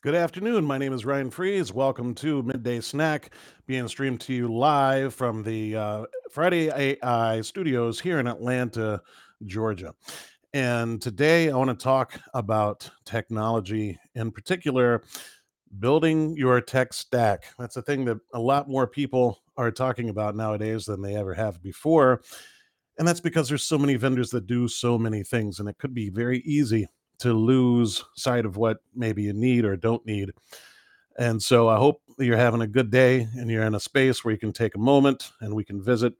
Good afternoon. My name is Ryan Fries. Welcome to Midday Snack, being streamed to you live from the uh, Friday AI studios here in Atlanta, Georgia. And today I want to talk about technology, in particular, building your tech stack. That's a thing that a lot more people are talking about nowadays than they ever have before. And that's because there's so many vendors that do so many things, and it could be very easy to lose sight of what maybe you need or don't need. And so I hope you're having a good day and you're in a space where you can take a moment and we can visit.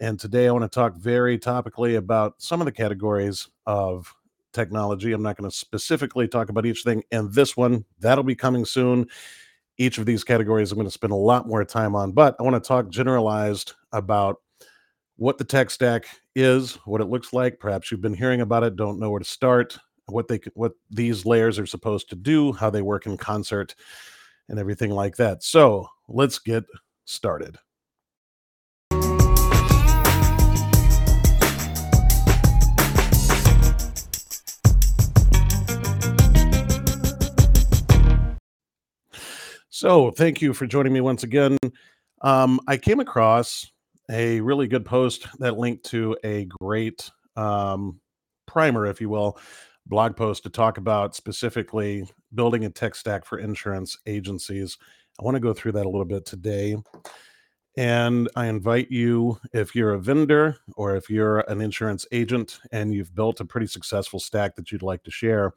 And today I want to talk very topically about some of the categories of technology. I'm not going to specifically talk about each thing in this one, that'll be coming soon. Each of these categories I'm going to spend a lot more time on, but I want to talk generalized about what the tech stack is, what it looks like. Perhaps you've been hearing about it, don't know where to start, what they what these layers are supposed to do, how they work in concert, and everything like that. So let's get started. So, thank you for joining me once again. Um, I came across a really good post that linked to a great um, primer, if you will, blog post to talk about specifically building a tech stack for insurance agencies. I want to go through that a little bit today. And I invite you, if you're a vendor or if you're an insurance agent and you've built a pretty successful stack that you'd like to share,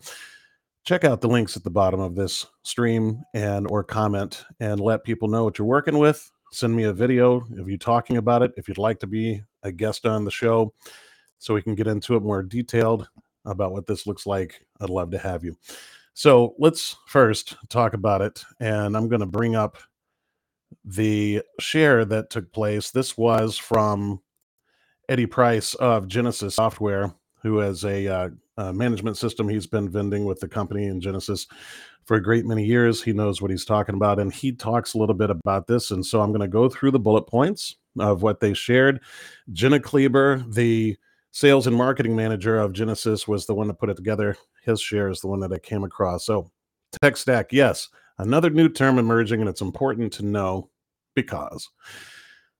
check out the links at the bottom of this stream and or comment and let people know what you're working with. Send me a video of you talking about it if you'd like to be a guest on the show so we can get into it more detailed about what this looks like, I'd love to have you. So let's first talk about it. And I'm going to bring up the share that took place. This was from Eddie Price of Jenesis Software, who has a, uh, a management system he's been vending with the company in Jenesis for a great many years. He knows what he's talking about, and he talks a little bit about this. And so I'm going to go through the bullet points of what they shared. Jenna Kleiber, the sales and marketing manager of Jenesis was the one that put it together. His share is the one that I came across. So, tech stack, yes, another new term emerging, and it's important to know because.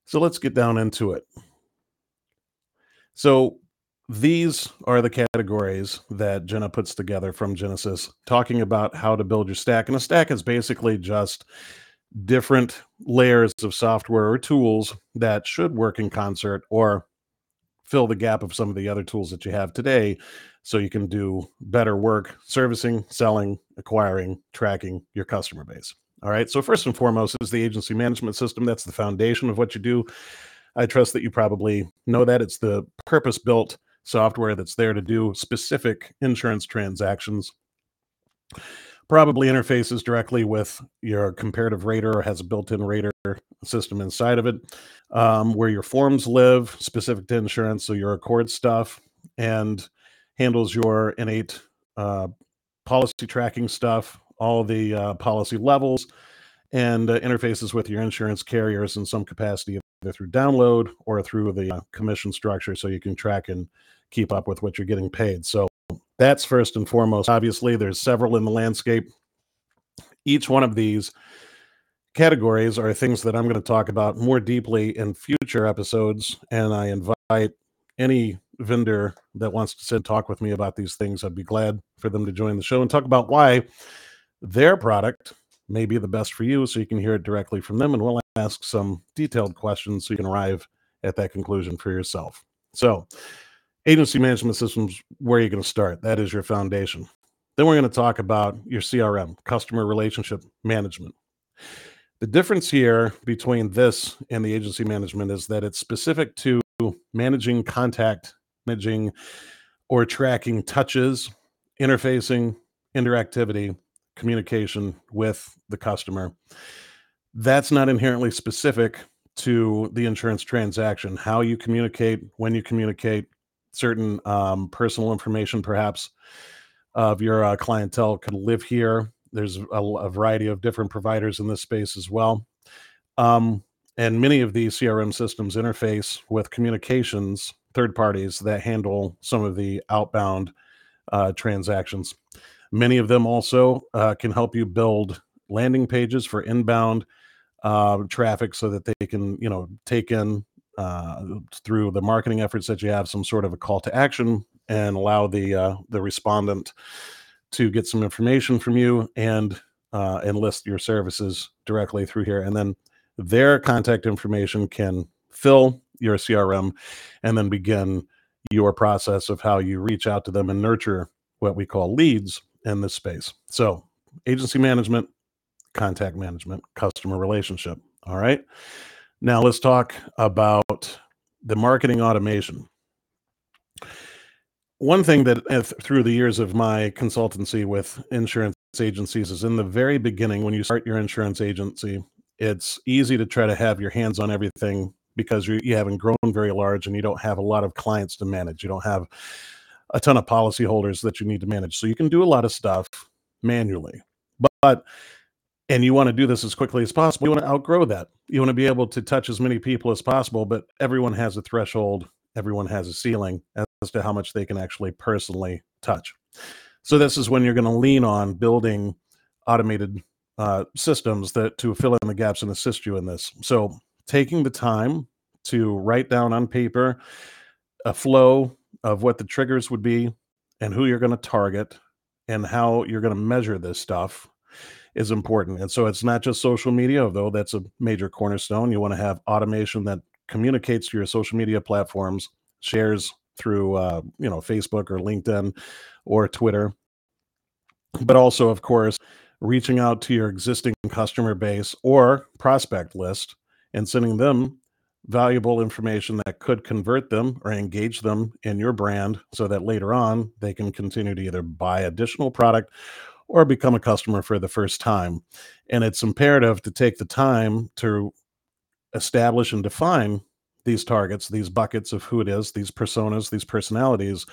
So, let's get down into it. So, these are the categories that Jenna puts together from Jenesis, talking about how to build your stack. And a stack is basically just different layers of software or tools that should work in concert or fill the gap of some of the other tools that you have today so you can do better work servicing, selling, acquiring, tracking your customer base. All right. So, first and foremost is the agency management system. That's the foundation of what you do. I trust that you probably know that it's the purpose built software that's there to do specific insurance transactions. Probably interfaces directly with your comparative rater or has a built in rater system inside of it um, where your forms live, specific to insurance, so your ACORD stuff, and handles your innate uh, policy tracking stuff, all the uh, policy levels, and uh, interfaces with your insurance carriers in some capacity, either through download or through the uh, commission structure, so you can track and keep up with what you're getting paid. So that's first and foremost. Obviously, there's several in the landscape. Each one of these categories are things that I'm going to talk about more deeply in future episodes. And I invite any vendor that wants to sit talk with me about these things. I'd be glad for them to join the show and talk about why their product may be the best for you so you can hear it directly from them. And we'll ask some detailed questions so you can arrive at that conclusion for yourself. So, agency management systems, where are you going to start? That is your foundation. Then we're going to talk about your CRM, customer relationship management. The difference here between this and the agency management is that it's specific to managing contact, managing or tracking touches, interfacing, interactivity, communication with the customer. That's not inherently specific to the insurance transaction. How you communicate, when you communicate, certain um, personal information, perhaps, of your uh, clientele could live here there's a, a, variety of different providers in this space as well. Um, and many of these CRM systems interface with communications third parties that handle some of the outbound uh, transactions. Many of them also uh, can help you build landing pages for inbound uh, traffic so that they can, you know, take in uh, through the marketing efforts that you have some sort of a call to action and allow the uh, the respondent to get some information from you and uh, enlist your services directly through here. And then their contact information can fill your CRM and then begin your process of how you reach out to them and nurture what we call leads in this space. So, agency management, contact management, customer relationship. All right. Now, let's talk about the marketing automation. One thing that uh, through the years of my consultancy with insurance agencies is in the very beginning, when you start your insurance agency, it's easy to try to have your hands on everything because you, you haven't grown very large and you don't have a lot of clients to manage. You don't have a ton of policyholders that you need to manage. So you can do a lot of stuff manually. But, but and you want to do this as quickly as possible. You want to outgrow that. You want to be able to touch as many people as possible, but everyone has a threshold, everyone has a ceiling as to how much they can actually personally touch. So this is when you're going to lean on building automated uh, systems that to fill in the gaps and assist you in this. So taking the time to write down on paper a flow of what the triggers would be and who you're going to target and how you're going to measure this stuff is important. And so it's not just social media, although that's a major cornerstone. You want to have automation that communicates to your social media platforms, shares through uh, you know Facebook or LinkedIn or Twitter, but also, of course, reaching out to your existing customer base or prospect list and sending them valuable information that could convert them or engage them in your brand so that later on they can continue to either buy additional product or become a customer for the first time. And it's imperative to take the time to establish and define these targets, these buckets of who it is, these personas, these personalities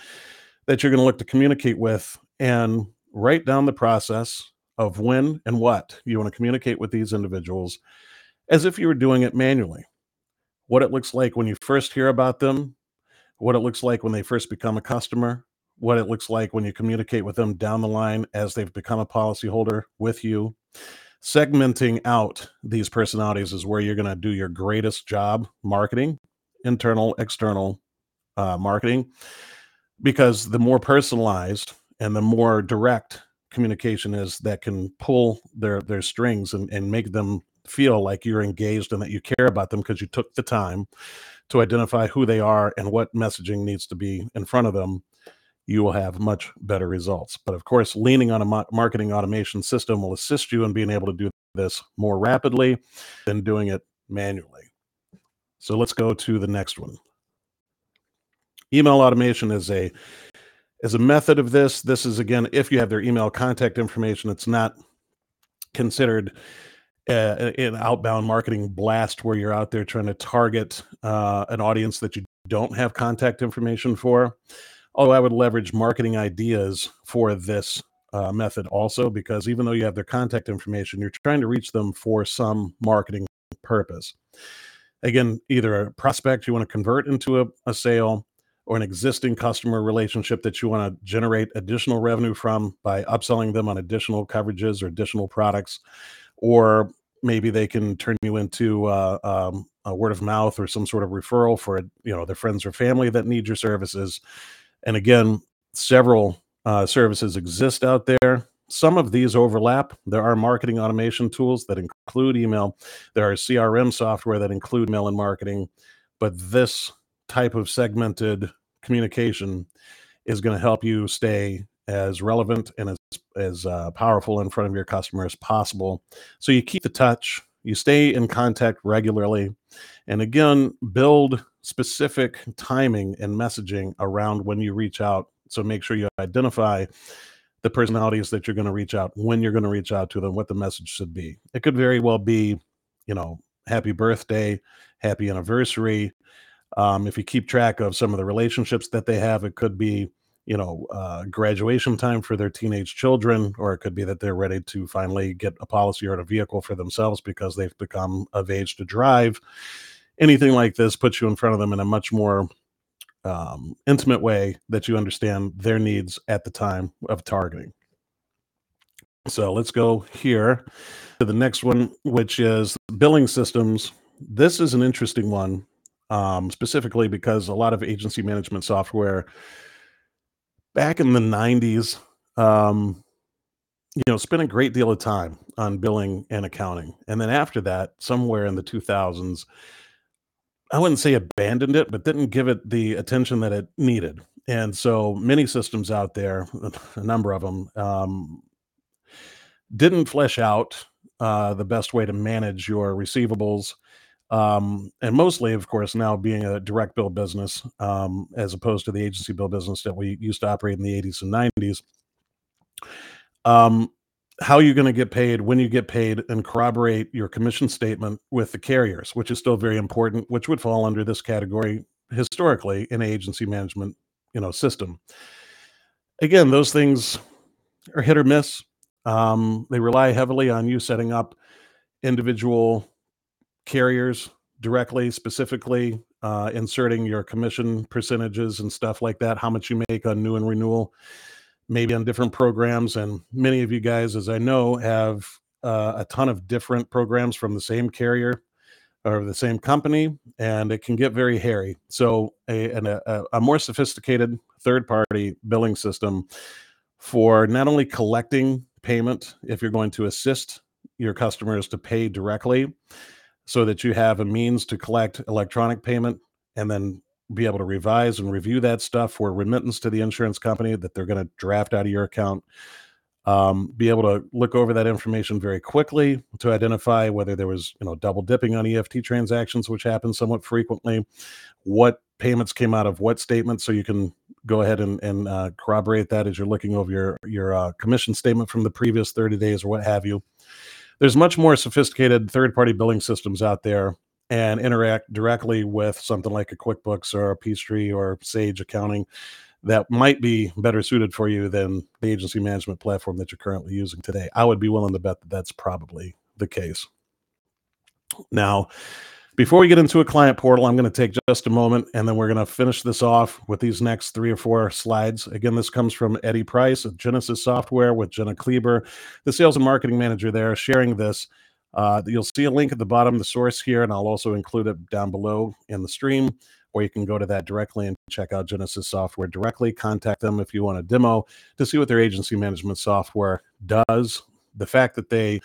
that you're going to look to communicate with and write down the process of when and what you want to communicate with these individuals as if you were doing it manually. What it looks like when you first hear about them, what it looks like when they first become a customer, what it looks like when you communicate with them down the line as they've become a policyholder with you. Segmenting out these personalities is where you're going to do your greatest job marketing, internal, external uh, marketing, because the more personalized and the more direct communication is that can pull their their strings and, and make them feel like you're engaged and that you care about them because you took the time to identify who they are and what messaging needs to be in front of them you will have much better results. But of course, leaning on a marketing automation system will assist you in being able to do this more rapidly than doing it manually. So let's go to the next one. Email automation is a is a method of this. This is again, if you have their email contact information, it's not considered an outbound marketing blast where you're out there trying to target uh, an audience that you don't have contact information for although I would leverage marketing ideas for this uh, method also, because even though you have their contact information, you're trying to reach them for some marketing purpose. Again, either a prospect you want to convert into a, a sale or an existing customer relationship that you want to generate additional revenue from by upselling them on additional coverages or additional products, or maybe they can turn you into uh, um, a word of mouth or some sort of referral for you know their friends or family that need your services and again, several uh, services exist out there. Some of these overlap. There are marketing automation tools that include email. There are CRM software that include mail and marketing. But this type of segmented communication is going to help you stay as relevant and as, as uh, powerful in front of your customer as possible. So you keep the touch, you stay in contact regularly, and again, build specific timing and messaging around when you reach out. So make sure you identify the personalities that you're going to reach out, when you're going to reach out to them, what the message should be. It could very well be, you know, happy birthday, happy anniversary. Um, if you keep track of some of the relationships that they have, it could be, you know, uh, graduation time for their teenage children, or it could be that they're ready to finally get a policy or a vehicle for themselves because they've become of age to drive anything like this puts you in front of them in a much more um, intimate way that you understand their needs at the time of targeting. So let's go here to the next one, which is billing systems. This is an interesting one, um, specifically because a lot of agency management software back in the 90s, um, you know, spent a great deal of time on billing and accounting. And then after that, somewhere in the 2000s, I wouldn't say abandoned it, but didn't give it the attention that it needed. And so many systems out there, a number of them, um, didn't flesh out uh, the best way to manage your receivables. Um, and mostly, of course, now being a direct bill business um, as opposed to the agency bill business that we used to operate in the 80s and 90s. Um, how you're going to get paid, when you get paid, and corroborate your commission statement with the carriers, which is still very important, which would fall under this category historically in agency management, you know, system. Again, those things are hit or miss. Um, they rely heavily on you setting up individual carriers directly, specifically uh, inserting your commission percentages and stuff like that, how much you make on new and renewal, maybe on different programs. And many of you guys, as I know, have uh, a ton of different programs from the same carrier or the same company, and it can get very hairy. So, a, a, a more sophisticated third party billing system for not only collecting payment if you're going to assist your customers to pay directly so that you have a means to collect electronic payment and then be able to revise and review that stuff for remittance to the insurance company that they're going to draft out of your account. Um, be able to look over that information very quickly to identify whether there was you know double dipping on eft transactions which happens somewhat frequently. What payments came out of what statements so you can go ahead and, and uh, corroborate that as you're looking over your your uh, commission statement from the previous 30 days or what have you. There's much more sophisticated third party billing systems out there and interact directly with something like a quickbooks or a peachtree or sage accounting that might be better suited for you than the agency management platform that you're currently using today. I would be willing to bet that that's probably the case. Now, before we get into a client portal, I'm going to take just a moment and then we're going to finish this off with these next three or four slides. Again, this comes from Eddie Price of Jenesis Software with Jenna Kleiber, the sales and marketing manager there, sharing this. Uh, you'll see a link at the bottom, of the source here, and I'll also include it down below in the stream or you can go to that directly and check out Jenesis Software directly. Contact them if you want a demo to see what their agency management software does. The fact that they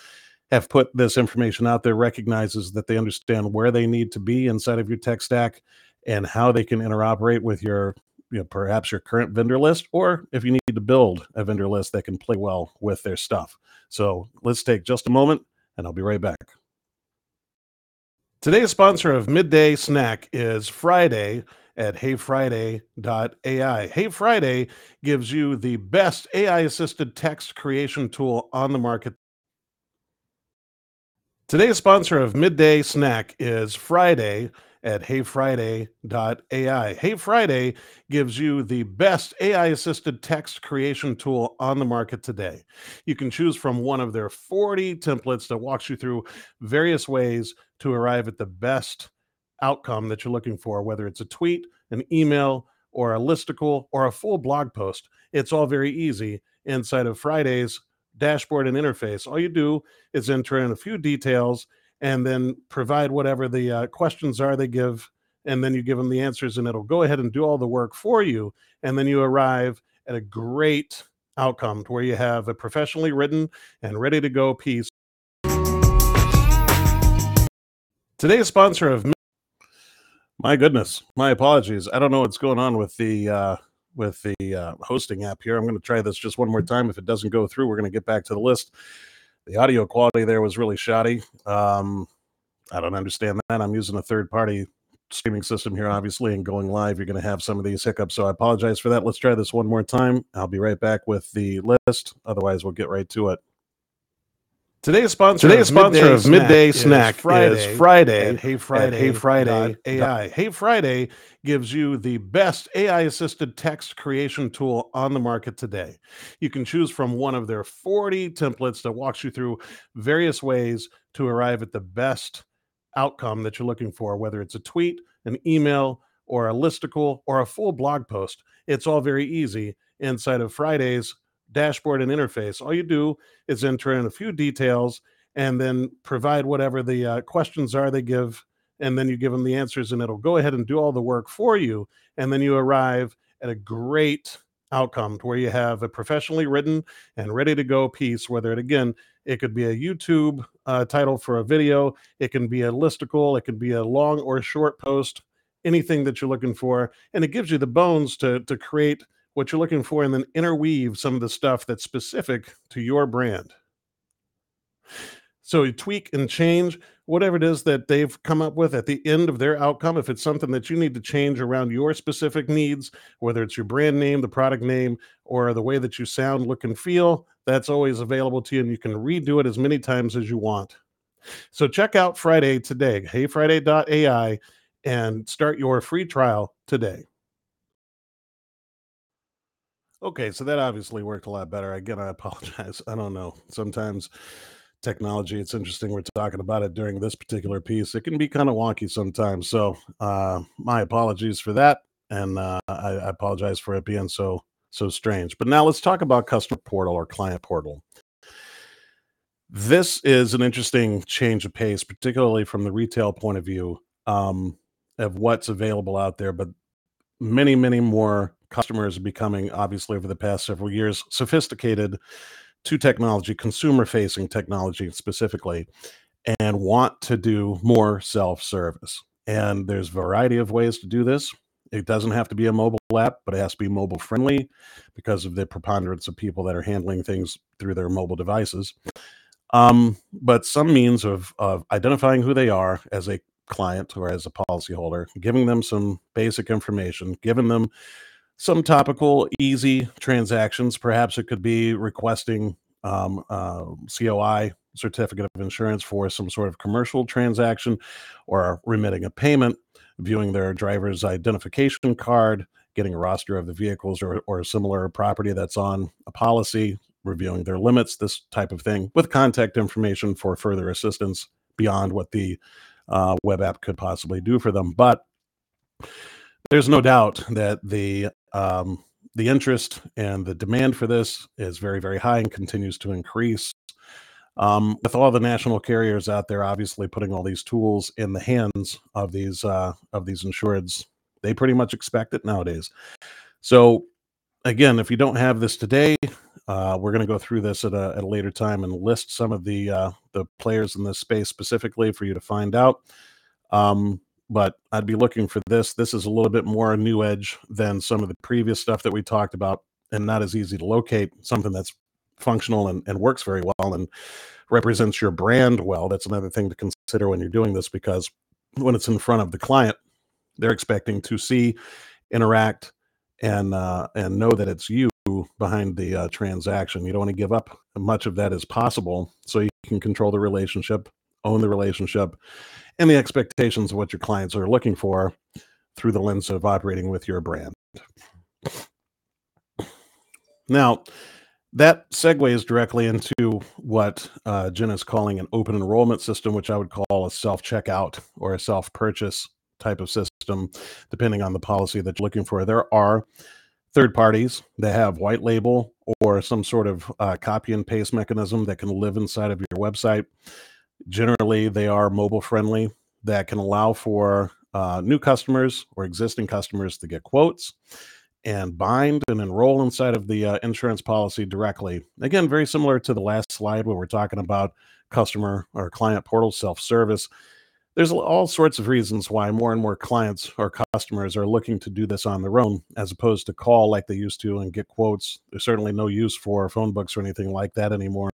have put this information out there recognizes that they understand where they need to be inside of your tech stack and how they can interoperate with your you know, perhaps your current vendor list, or if you need to build a vendor list that can play well with their stuff. So let's take just a moment and I'll be right back. Today's sponsor of Midday Snack is Friday at heyfriday.ai. Hey Friday gives you the best AI assisted text creation tool on the market. Today's sponsor of Midday Snack is Friday at heyfriday.ai. Hey Friday gives you the best AI assisted text creation tool on the market today. You can choose from one of their 40 templates that walks you through various ways to arrive at the best outcome that you're looking for, whether it's a tweet, an email, or a listicle, or a full blog post. It's all very easy inside of Friday's dashboard and interface. All you do is enter in a few details and then provide whatever the uh, questions are they give and then you give them the answers and it'll go ahead and do all the work for you and then you arrive at a great outcome to where you have a professionally written and ready to go piece. Today's sponsor of my goodness my apologies. I don't know what's going on with the uh with the uh, hosting app here. I'm going to try this just one more time. If it doesn't go through we're going to get back to the list the audio quality there was really shoddy. Um, I don't understand that. I'm using a third party streaming system here, obviously, and going live, you're going to have some of these hiccups. So I apologize for that. Let's try this one more time. I'll be right back with the list. Otherwise, we'll get right to it. Today's sponsor, Today's of sponsor midday of Midday Snack, Snack is Friday, is Friday Hey Friday, Hey Friday AI. Hey Friday gives you the best AI assisted text creation tool on the market today. You can choose from one of their 40 templates that walks you through various ways to arrive at the best outcome that you're looking for, whether it's a tweet, an email, or a listicle, or a full blog post. It's all very easy inside of Friday's dashboard and interface, all you do is enter in a few details and then provide whatever the uh, questions are they give. And then you give them the answers, and it'll go ahead and do all the work for you. And then you arrive at a great outcome where you have a professionally written and ready to go piece, whether it again, it could be a YouTube uh, title for a video, it can be a listicle, it could be a long or short post, anything that you're looking for. And it gives you the bones to, to create what you're looking for and then interweave some of the stuff that's specific to your brand. So you tweak and change whatever it is that they've come up with at the end of their outcome. If it's something that you need to change around your specific needs, whether it's your brand name, the product name, or the way that you sound, look, and feel, that's always available to you. And you can redo it as many times as you want. So check out Friday today, heyfriday.ai, and start your free trial today. Okay, so that obviously worked a lot better. Again, I apologize. I don't know. Sometimes technology, it's interesting we're talking about it during this particular piece. It can be kind of wonky sometimes. So, uh, my apologies for that. And uh, I, I apologize for it being so so strange. But now let's talk about customer portal or client portal. This is an interesting change of pace, particularly from the retail point of view um, of what's available out there. But many, many more customers are becoming, obviously, over the past several years, sophisticated to technology, consumer facing technology specifically, and want to do more self service. And there's a variety of ways to do this. It doesn't have to be a mobile app, but it has to be mobile friendly because of the preponderance of people that are handling things through their mobile devices. Um, but some means of, of identifying who they are as a client or as a policyholder, giving them some basic information, giving them some topical, easy transactions. Perhaps it could be requesting um, uh, COI certificate of insurance for some sort of commercial transaction or remitting a payment, viewing their driver's identification card, getting a roster of the vehicles or, or similar property that's on a policy, reviewing their limits, this type of thing, with contact information for further assistance beyond what the uh, web app could possibly do for them. But there's no doubt that the um, the interest and the demand for this is very, very high and continues to increase. Um, with all the national carriers out there, obviously putting all these tools in the hands of these uh, of these insureds, they pretty much expect it nowadays. So, again, if you don't have this today, uh, we're going to go through this at a, at a later time and list some of the uh, the players in this space specifically for you to find out. Um, but I'd be looking for this. This is a little bit more new edge than some of the previous stuff that we talked about and not as easy to locate. Something that's functional and, and works very well and represents your brand well. That's another thing to consider when you're doing this because when it's in front of the client, they're expecting to see, interact, and uh, and know that it's you behind the uh, transaction. You don't want to give up much of that as possible, so you can control the relationship, own the relationship, and the expectations of what your clients are looking for through the lens of operating with your brand. Now, that segues directly into what uh, Jen is calling an open enrollment system, which I would call a self checkout or a self purchase type of system, depending on the policy that you're looking for. There are third parties that have white label or some sort of uh, copy and paste mechanism that can live inside of your website Generally, they are mobile friendly that can allow for uh, new customers or existing customers to get quotes and bind and enroll inside of the uh, insurance policy directly. Again, very similar to the last slide where we're talking about customer or client portal self service. There's all sorts of reasons why more and more clients or customers are looking to do this on their own as opposed to call like they used to and get quotes. There's certainly no use for phone books or anything like that anymore.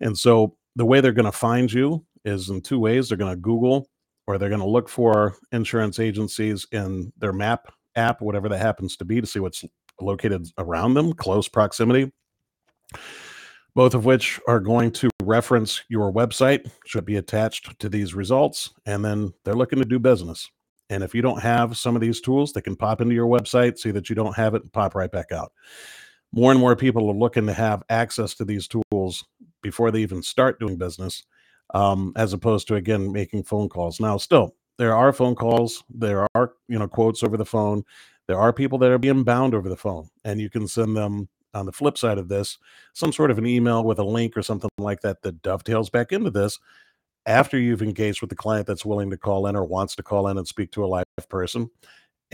And so the way they're going to find you is in two ways. They're going to Google or they're going to look for insurance agencies in their map app, whatever that happens to be, to see what's located around them, close proximity. Both of which are going to reference your website, should be attached to these results, and then they're looking to do business. And if you don't have some of these tools, they can pop into your website, see that you don't have it, and pop right back out. More and more people are looking to have access to these tools before they even start doing business, um, as opposed to again making phone calls. Now, still, there are phone calls, there are you know quotes over the phone, there are people that are being bound over the phone, and you can send them on the flip side of this, some sort of an email with a link or something like that that dovetails back into this after you've engaged with the client that's willing to call in or wants to call in and speak to a live person.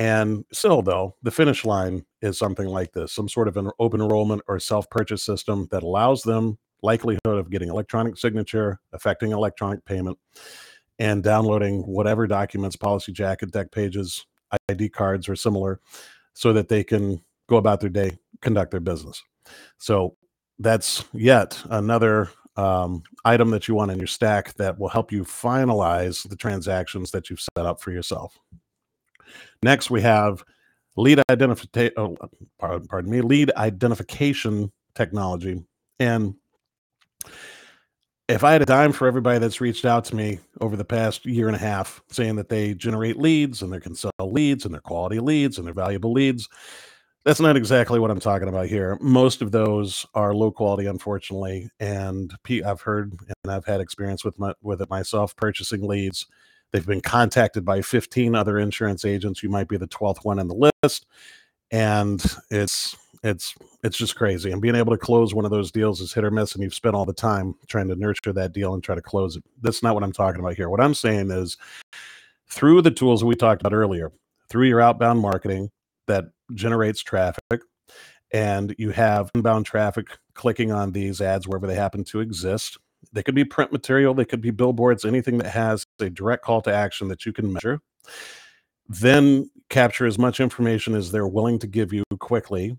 And still, though, the finish line is something like this some sort of an open enrollment or self purchase system that allows them likelihood of getting electronic signature, affecting electronic payment, and downloading whatever documents, policy jacket, deck pages, ID cards, or similar, so that they can go about their day, conduct their business. So that's yet another um, item that you want in your stack that will help you finalize the transactions that you've set up for yourself. Next, we have lead identification. Oh, pardon, me, lead identification technology. And if I had a dime for everybody that's reached out to me over the past year and a half saying that they generate leads and they can sell leads and they're quality leads and they're valuable leads, that's not exactly what I'm talking about here. Most of those are low quality, unfortunately, and I've heard and I've had experience with my, with it myself purchasing leads. They've been contacted by 15 other insurance agents. You might be the 12th one in the list, and it's it's it's just crazy. And being able to close one of those deals is hit or miss, and you've spent all the time trying to nurture that deal and try to close it. That's not what I'm talking about here. What I'm saying is through the tools we talked about earlier, through your outbound marketing, that generates traffic and you have inbound traffic clicking on these ads wherever they happen to exist. They could be print material, they could be billboards, anything that has a direct call to action that you can measure. Then capture as much information as they're willing to give you quickly.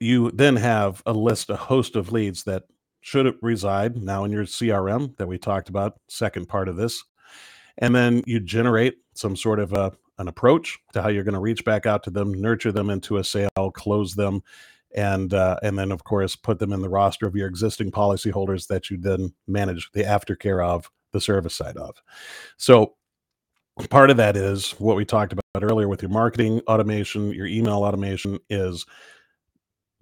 You then have a list, a host of leads that should reside now in your CRM that we talked about, second part of this. And then you generate some sort of a an approach to how you're going to reach back out to them, nurture them into a sale, close them, and uh, and then of course put them in the roster of your existing policyholders that you then manage the aftercare of the service side of. So part of that is what we talked about earlier with your marketing automation, your email automation is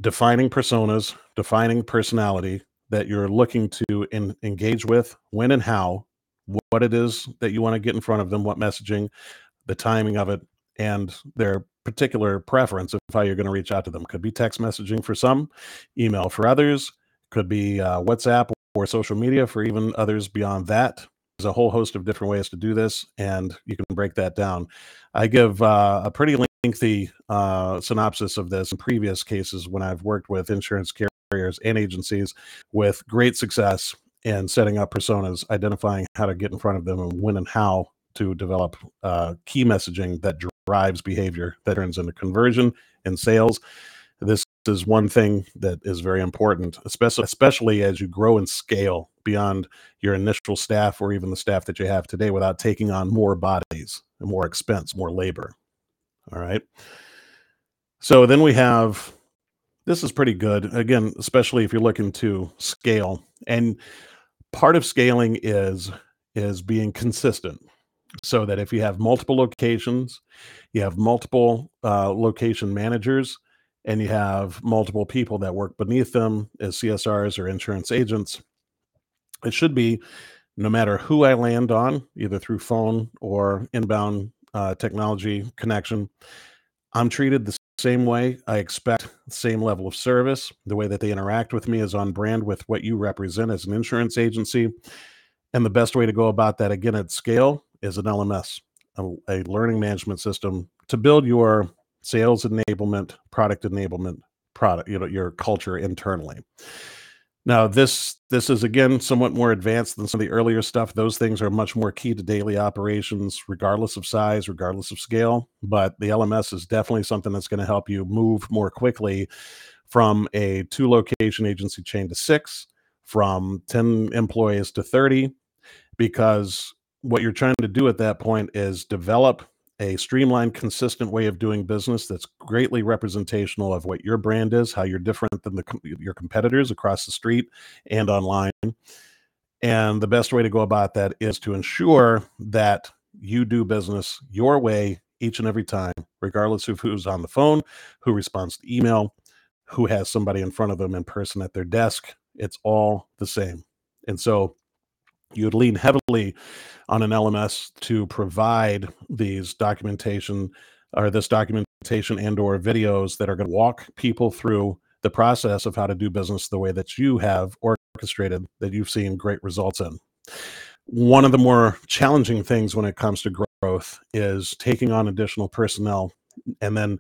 defining personas, defining personality that you're looking to in, engage with, when and how, what it is that you want to get in front of them, what messaging, the timing of it, and their particular preference of how you're going to reach out to them. Could be text messaging for some, email for others, could be uh, WhatsApp or social media for even others beyond that. There's a whole host of different ways to do this, and you can break that down. I give uh, a pretty lengthy uh, synopsis of this in previous cases when I've worked with insurance carriers and agencies with great success in setting up personas, identifying how to get in front of them and when and how to develop uh, key messaging that drives behavior that turns into conversion and sales. This is one thing that is very important, especially especially as you grow and scale beyond your initial staff or even the staff that you have today without taking on more bodies and more expense, more labor. All right. So then we have this is pretty good. Again, especially if you're looking to scale. And part of scaling is is being consistent so that if you have multiple locations, you have multiple uh, location managers, and you have multiple people that work beneath them as CSRs or insurance agents, it should be no matter who I land on, either through phone or inbound uh, technology connection, I'm treated the same way. I expect the same level of service. The way that they interact with me is on brand with what you represent as an insurance agency. And the best way to go about that, again, at scale, is an LMS, a, a learning management system to build your sales enablement, product enablement, product, you know, your culture internally. Now, this this is again somewhat more advanced than some of the earlier stuff. Those things are much more key to daily operations, regardless of size, regardless of scale. But the LMS is definitely something that's going to help you move more quickly from a two location agency chain to six, from 10 employees to 30, because what you're trying to do at that point is develop a streamlined, consistent way of doing business that's greatly representational of what your brand is, how you're different than the, your competitors across the street and online. And the best way to go about that is to ensure that you do business your way each and every time, regardless of who's on the phone, who responds to email, who has somebody in front of them in person at their desk. It's all the same. And so you'd lean heavily on an LMS to provide these documentation or this documentation and or videos that are going to walk people through the process of how to do business the way that you have orchestrated that you've seen great results in. One of the more challenging things when it comes to growth is taking on additional personnel and then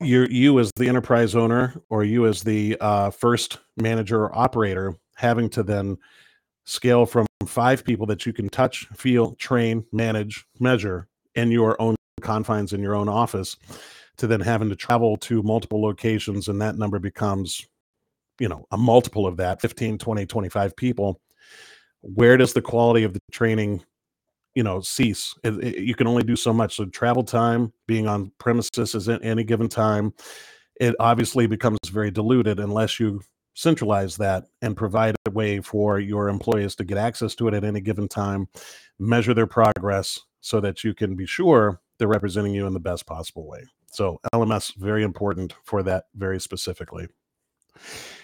you you as the enterprise owner or you as the uh, first manager or operator having to then scale from five people that you can touch, feel, train, manage, measure in your own confines in your own office to then having to travel to multiple locations and that number becomes you know a multiple of that 15 20 25 people. Where does the quality of the training you know cease? It, it, you can only do so much. So travel time being on premises is at any given time it obviously becomes very diluted unless you centralize that and provide a way for your employees to get access to it at any given time, measure their progress so that you can be sure they're representing you in the best possible way. So LMS very important for that very specifically.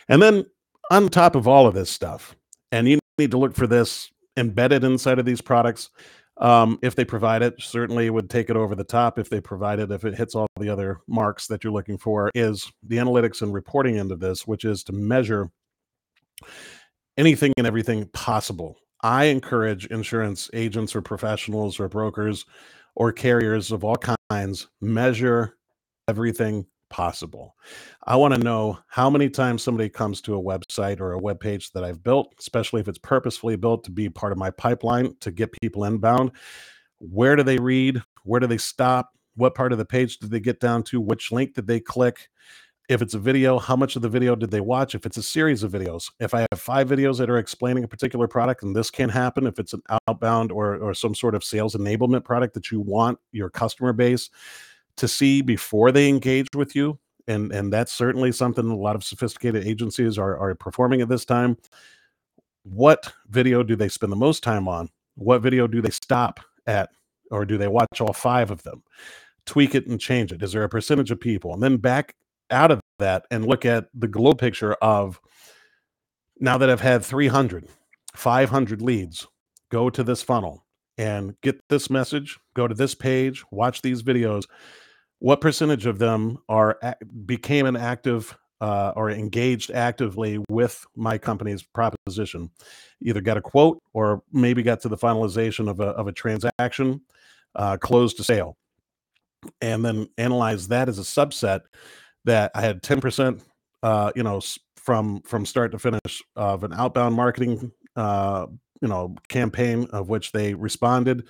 And then on top of all of this stuff, and you need to look for this embedded inside of these products. Um, if they provide it, certainly would take it over the top. If they provide it, if it hits all the other marks that you're looking for, is the analytics and reporting end of this, which is to measure anything and everything possible. I encourage insurance agents or professionals or brokers or carriers of all kinds measure everything possible. I want to know how many times somebody comes to a website or a web page that I've built, especially if it's purposefully built to be part of my pipeline to get people inbound. Where do they read? Where do they stop? What part of the page did they get down to? Which link did they click? If it's a video, how much of the video did they watch? If it's a series of videos, if I have five videos that are explaining a particular product, and this can happen if it's an outbound or, or some sort of sales enablement product that you want your customer base to see before they engage with you and and that's certainly something a lot of sophisticated agencies are are performing at this time. What video do they spend the most time on? What video do they stop at or do they watch all five of them? Tweak it and change it. Is there a percentage of people? And then back out of that and look at the globe picture of now that i've had 300 500 leads go to this funnel and get this message go to this page watch these videos what percentage of them are became an active uh, or engaged actively with my company's proposition? Either got a quote or maybe got to the finalization of a, of a transaction uh, closed a sale. And then analyze that as a subset that i had 10% uh, you know from from start to finish of an outbound marketing uh, you know campaign of which they responded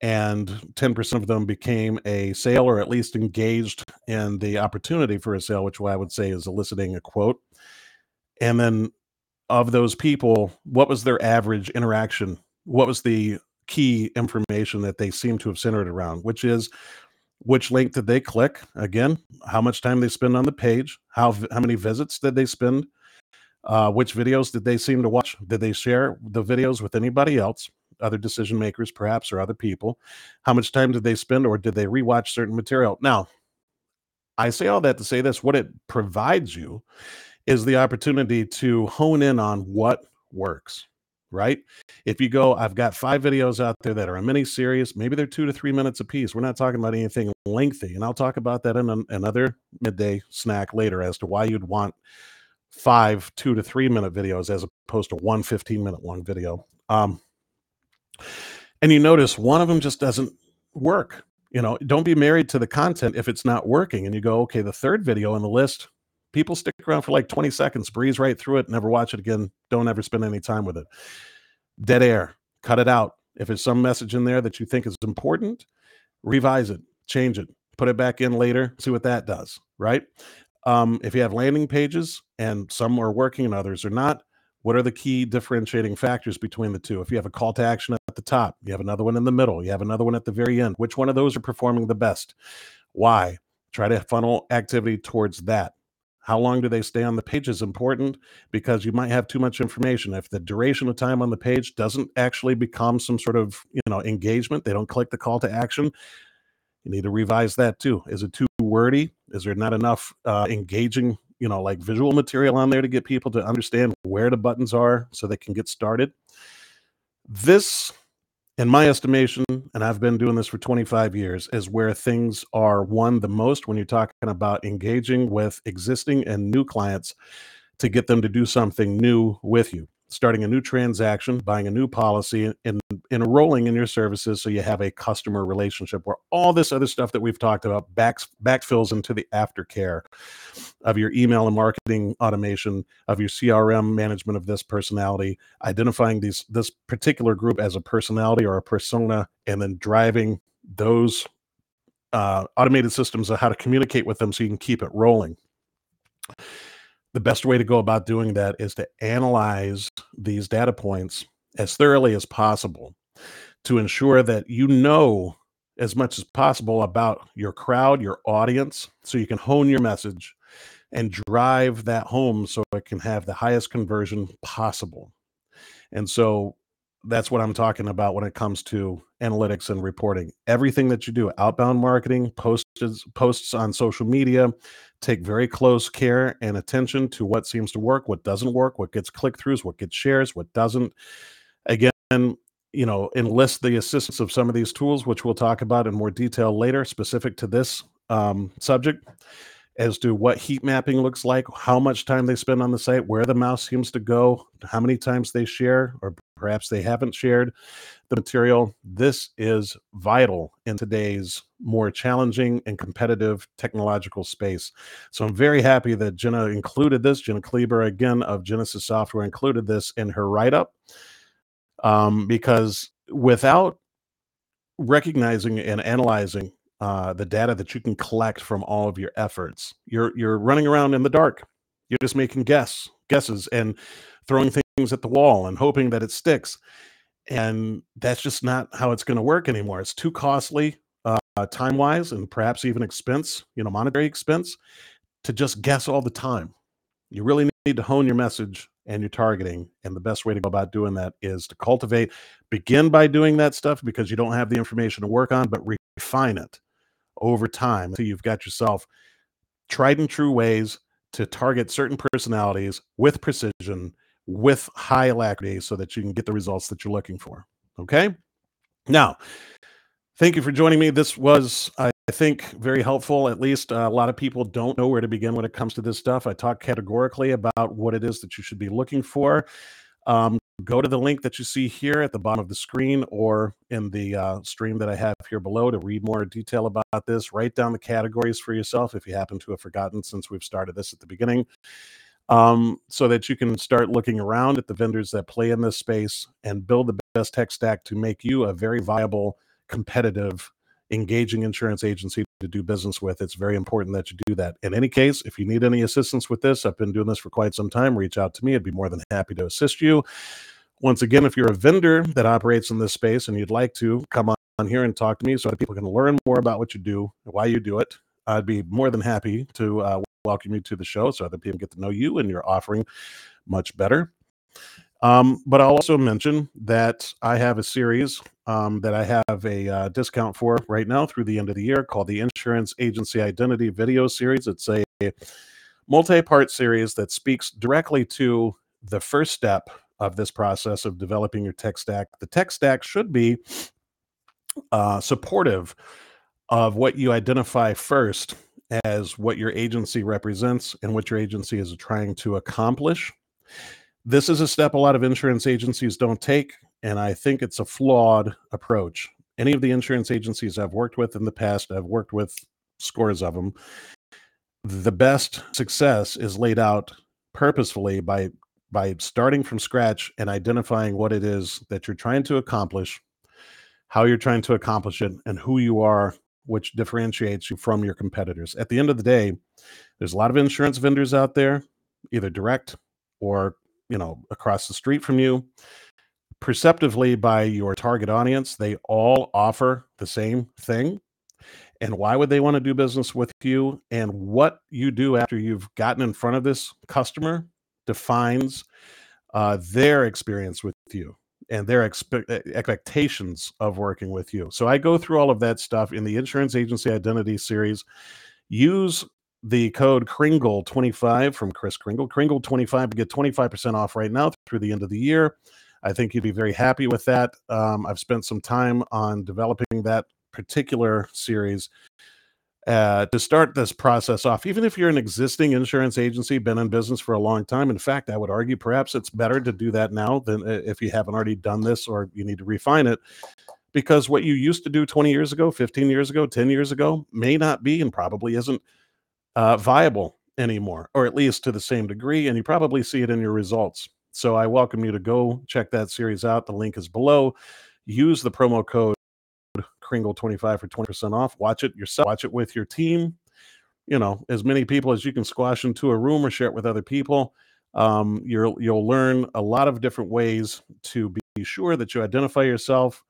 and 10% of them became a sale or at least engaged in the opportunity for a sale, which I would say is eliciting a quote. And then of those people, what was their average interaction? What was the key information that they seem to have centered around, which is which link did they click? Again, how much time they spend on the page? How how many visits did they spend? Uh, which videos did they seem to watch? Did they share the videos with anybody else? Other decision makers, perhaps, or other people? How much time did they spend, or did they rewatch certain material? Now, I say all that to say this what it provides you is the opportunity to hone in on what works, right? If you go, I've got five videos out there that are a mini series, maybe they're two to three minutes a piece. We're not talking about anything lengthy. And I'll talk about that in an, another midday snack later as to why you'd want five two to three minute videos as opposed to one 15 minute long video. Um, and you notice one of them just doesn't work. You know, don't be married to the content if it's not working. And you go, okay, the third video on the list, people stick around for like 20 seconds, breeze right through it, never watch it again. Don't ever spend any time with it. Dead air, cut it out. If there's some message in there that you think is important, revise it, change it, put it back in later, see what that does, right? Um, if you have landing pages and some are working and others are not, what are the key differentiating factors between the two? If you have a call to action at the top, you have another one in the middle, you have another one at the very end. Which one of those are performing the best? Why? Try to funnel activity towards that. How long do they stay on the page is important because you might have too much information. If the duration of time on the page doesn't actually become some sort of you know engagement, they don't click the call to action. You need to revise that too. Is it too wordy? Is there not enough uh, engaging you know like visual material on there to get people to understand where the buttons are so they can get started. This in my estimation, and I've been doing this for 25 years, is where things are one the most when you're talking about engaging with existing and new clients to get them to do something new with you starting a new transaction, buying a new policy, and, enrolling in your services so you have a customer relationship where all this other stuff that we've talked about backs, backfills into the aftercare of your email and marketing automation, of your CRM management of this personality, identifying these this particular group as a personality or a persona, and then driving those uh, automated systems of how to communicate with them so you can keep it rolling the best way to go about doing that is to analyze these data points as thoroughly as possible to ensure that you know as much as possible about your crowd, your audience, so you can hone your message and drive that home so it can have the highest conversion possible. And so that's what I'm talking about when it comes to analytics and reporting. Everything that you do, outbound marketing, posts posts on social media, take very close care and attention to what seems to work, what doesn't work, what gets click throughs, what gets shares, what doesn't. Again, you know, enlist the assistance of some of these tools, which we'll talk about in more detail later, specific to this um, subject, as to what heat mapping looks like, how much time they spend on the site, where the mouse seems to go, how many times they share, or perhaps they haven't shared the material. This is vital in today's more challenging and competitive technological space. So I'm very happy that Jenna included this. Jenna Kleiber, again, of Jenesis Software, included this in her write up um, because without recognizing and analyzing uh, the data that you can collect from all of your efforts, you're you're running around in the dark. You're just making guess guesses and throwing things at the wall and hoping that it sticks. And that's just not how it's going to work anymore. It's too costly uh, time wise and perhaps even expense, you know, monetary expense to just guess all the time. You really need to hone your message and your targeting. And the best way to go about doing that is to cultivate, begin by doing that stuff because you don't have the information to work on, but refine it over time until you've got yourself tried and true ways to target certain personalities with precision, with high alacrity, so that you can get the results that you're looking for. Okay. Now, Thank you for joining me. This was, I think, very helpful. At least uh, a lot of people don't know where to begin when it comes to this stuff. I talk categorically about what it is that you should be looking for. Um, go to the link that you see here at the bottom of the screen or in the uh, stream that I have here below to read more detail about this. Write down the categories for yourself if you happen to have forgotten since we've started this at the beginning. Um, so that you can start looking around at the vendors that play in this space and build the best tech stack to make you a very viable competitive, engaging insurance agency to do business with. It's very important that you do that. In any case, if you need any assistance with this, I've been doing this for quite some time. Reach out to me. I'd be more than happy to assist you. Once again, if you're a vendor that operates in this space and you'd like to come on here and talk to me so that people can learn more about what you do, why you do it, I'd be more than happy to uh, welcome you to the show so other people get to know you and your offering much better. Um, but I'll also mention that I have a series um, that I have a uh, discount for right now through the end of the year called the Insurance Agency Identity Video Series. It's a multi part series that speaks directly to the first step of this process of developing your tech stack. The tech stack should be uh, supportive of what you identify first as what your agency represents and what your agency is trying to accomplish this is a step a lot of insurance agencies don't take, and I think it's a flawed approach. Any of the insurance agencies I've worked with in the past, I've worked with scores of them. The best success is laid out purposefully by by starting from scratch and identifying what it is that you're trying to accomplish, how you're trying to accomplish it, and who you are, which differentiates you from your competitors. At the end of the day, there's a lot of insurance vendors out there, either direct or you know across the street from you. Perceptively by your target audience they all offer the same thing. And why would they want to do business with you? And what you do after you've gotten in front of this customer defines uh, their experience with you and their expe- expectations of working with you so i go through all of that stuff in the insurance agency identity series use the code Kringle25 from Chris Kringle. Kringle25 to get 25% off right now through the end of the year. I think you'd be very happy with that. Um, I've spent some time on developing that particular series uh, to start this process off. Even if you're an existing insurance agency, been in business for a long time. In fact, I would argue perhaps it's better to do that now than uh, if you haven't already done this or you need to refine it. Because what you used to do 20 years ago, 15 years ago, 10 years ago may not be and probably isn't uh, viable anymore, or at least to the same degree. And you probably see it in your results. So I welcome you to go check that series out. The link is below. Use the promo code Kringle25 for 20% off. Watch it yourself, watch it with your team. You know, as many people as you can squash into a room or share it with other people. Um, you'll you'll learn a lot of different ways to be sure that you identify yourself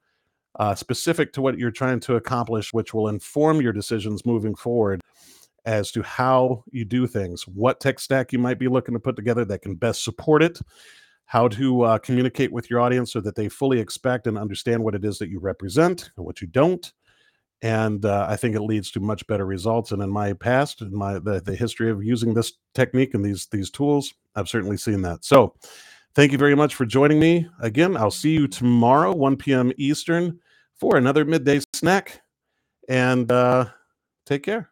uh, specific to what you're trying to accomplish, which will inform your decisions moving forward as to how you do things, what tech stack you might be looking to put together that can best support it, how to uh, communicate with your audience so that they fully expect and understand what it is that you represent and what you don't. And uh, I think it leads to much better results. And in my past, in my the, the history of using this technique and these these tools, I've certainly seen that. So, thank you very much for joining me again. I'll see you tomorrow, 1 p.m. Eastern, for another midday snack. And uh, take care.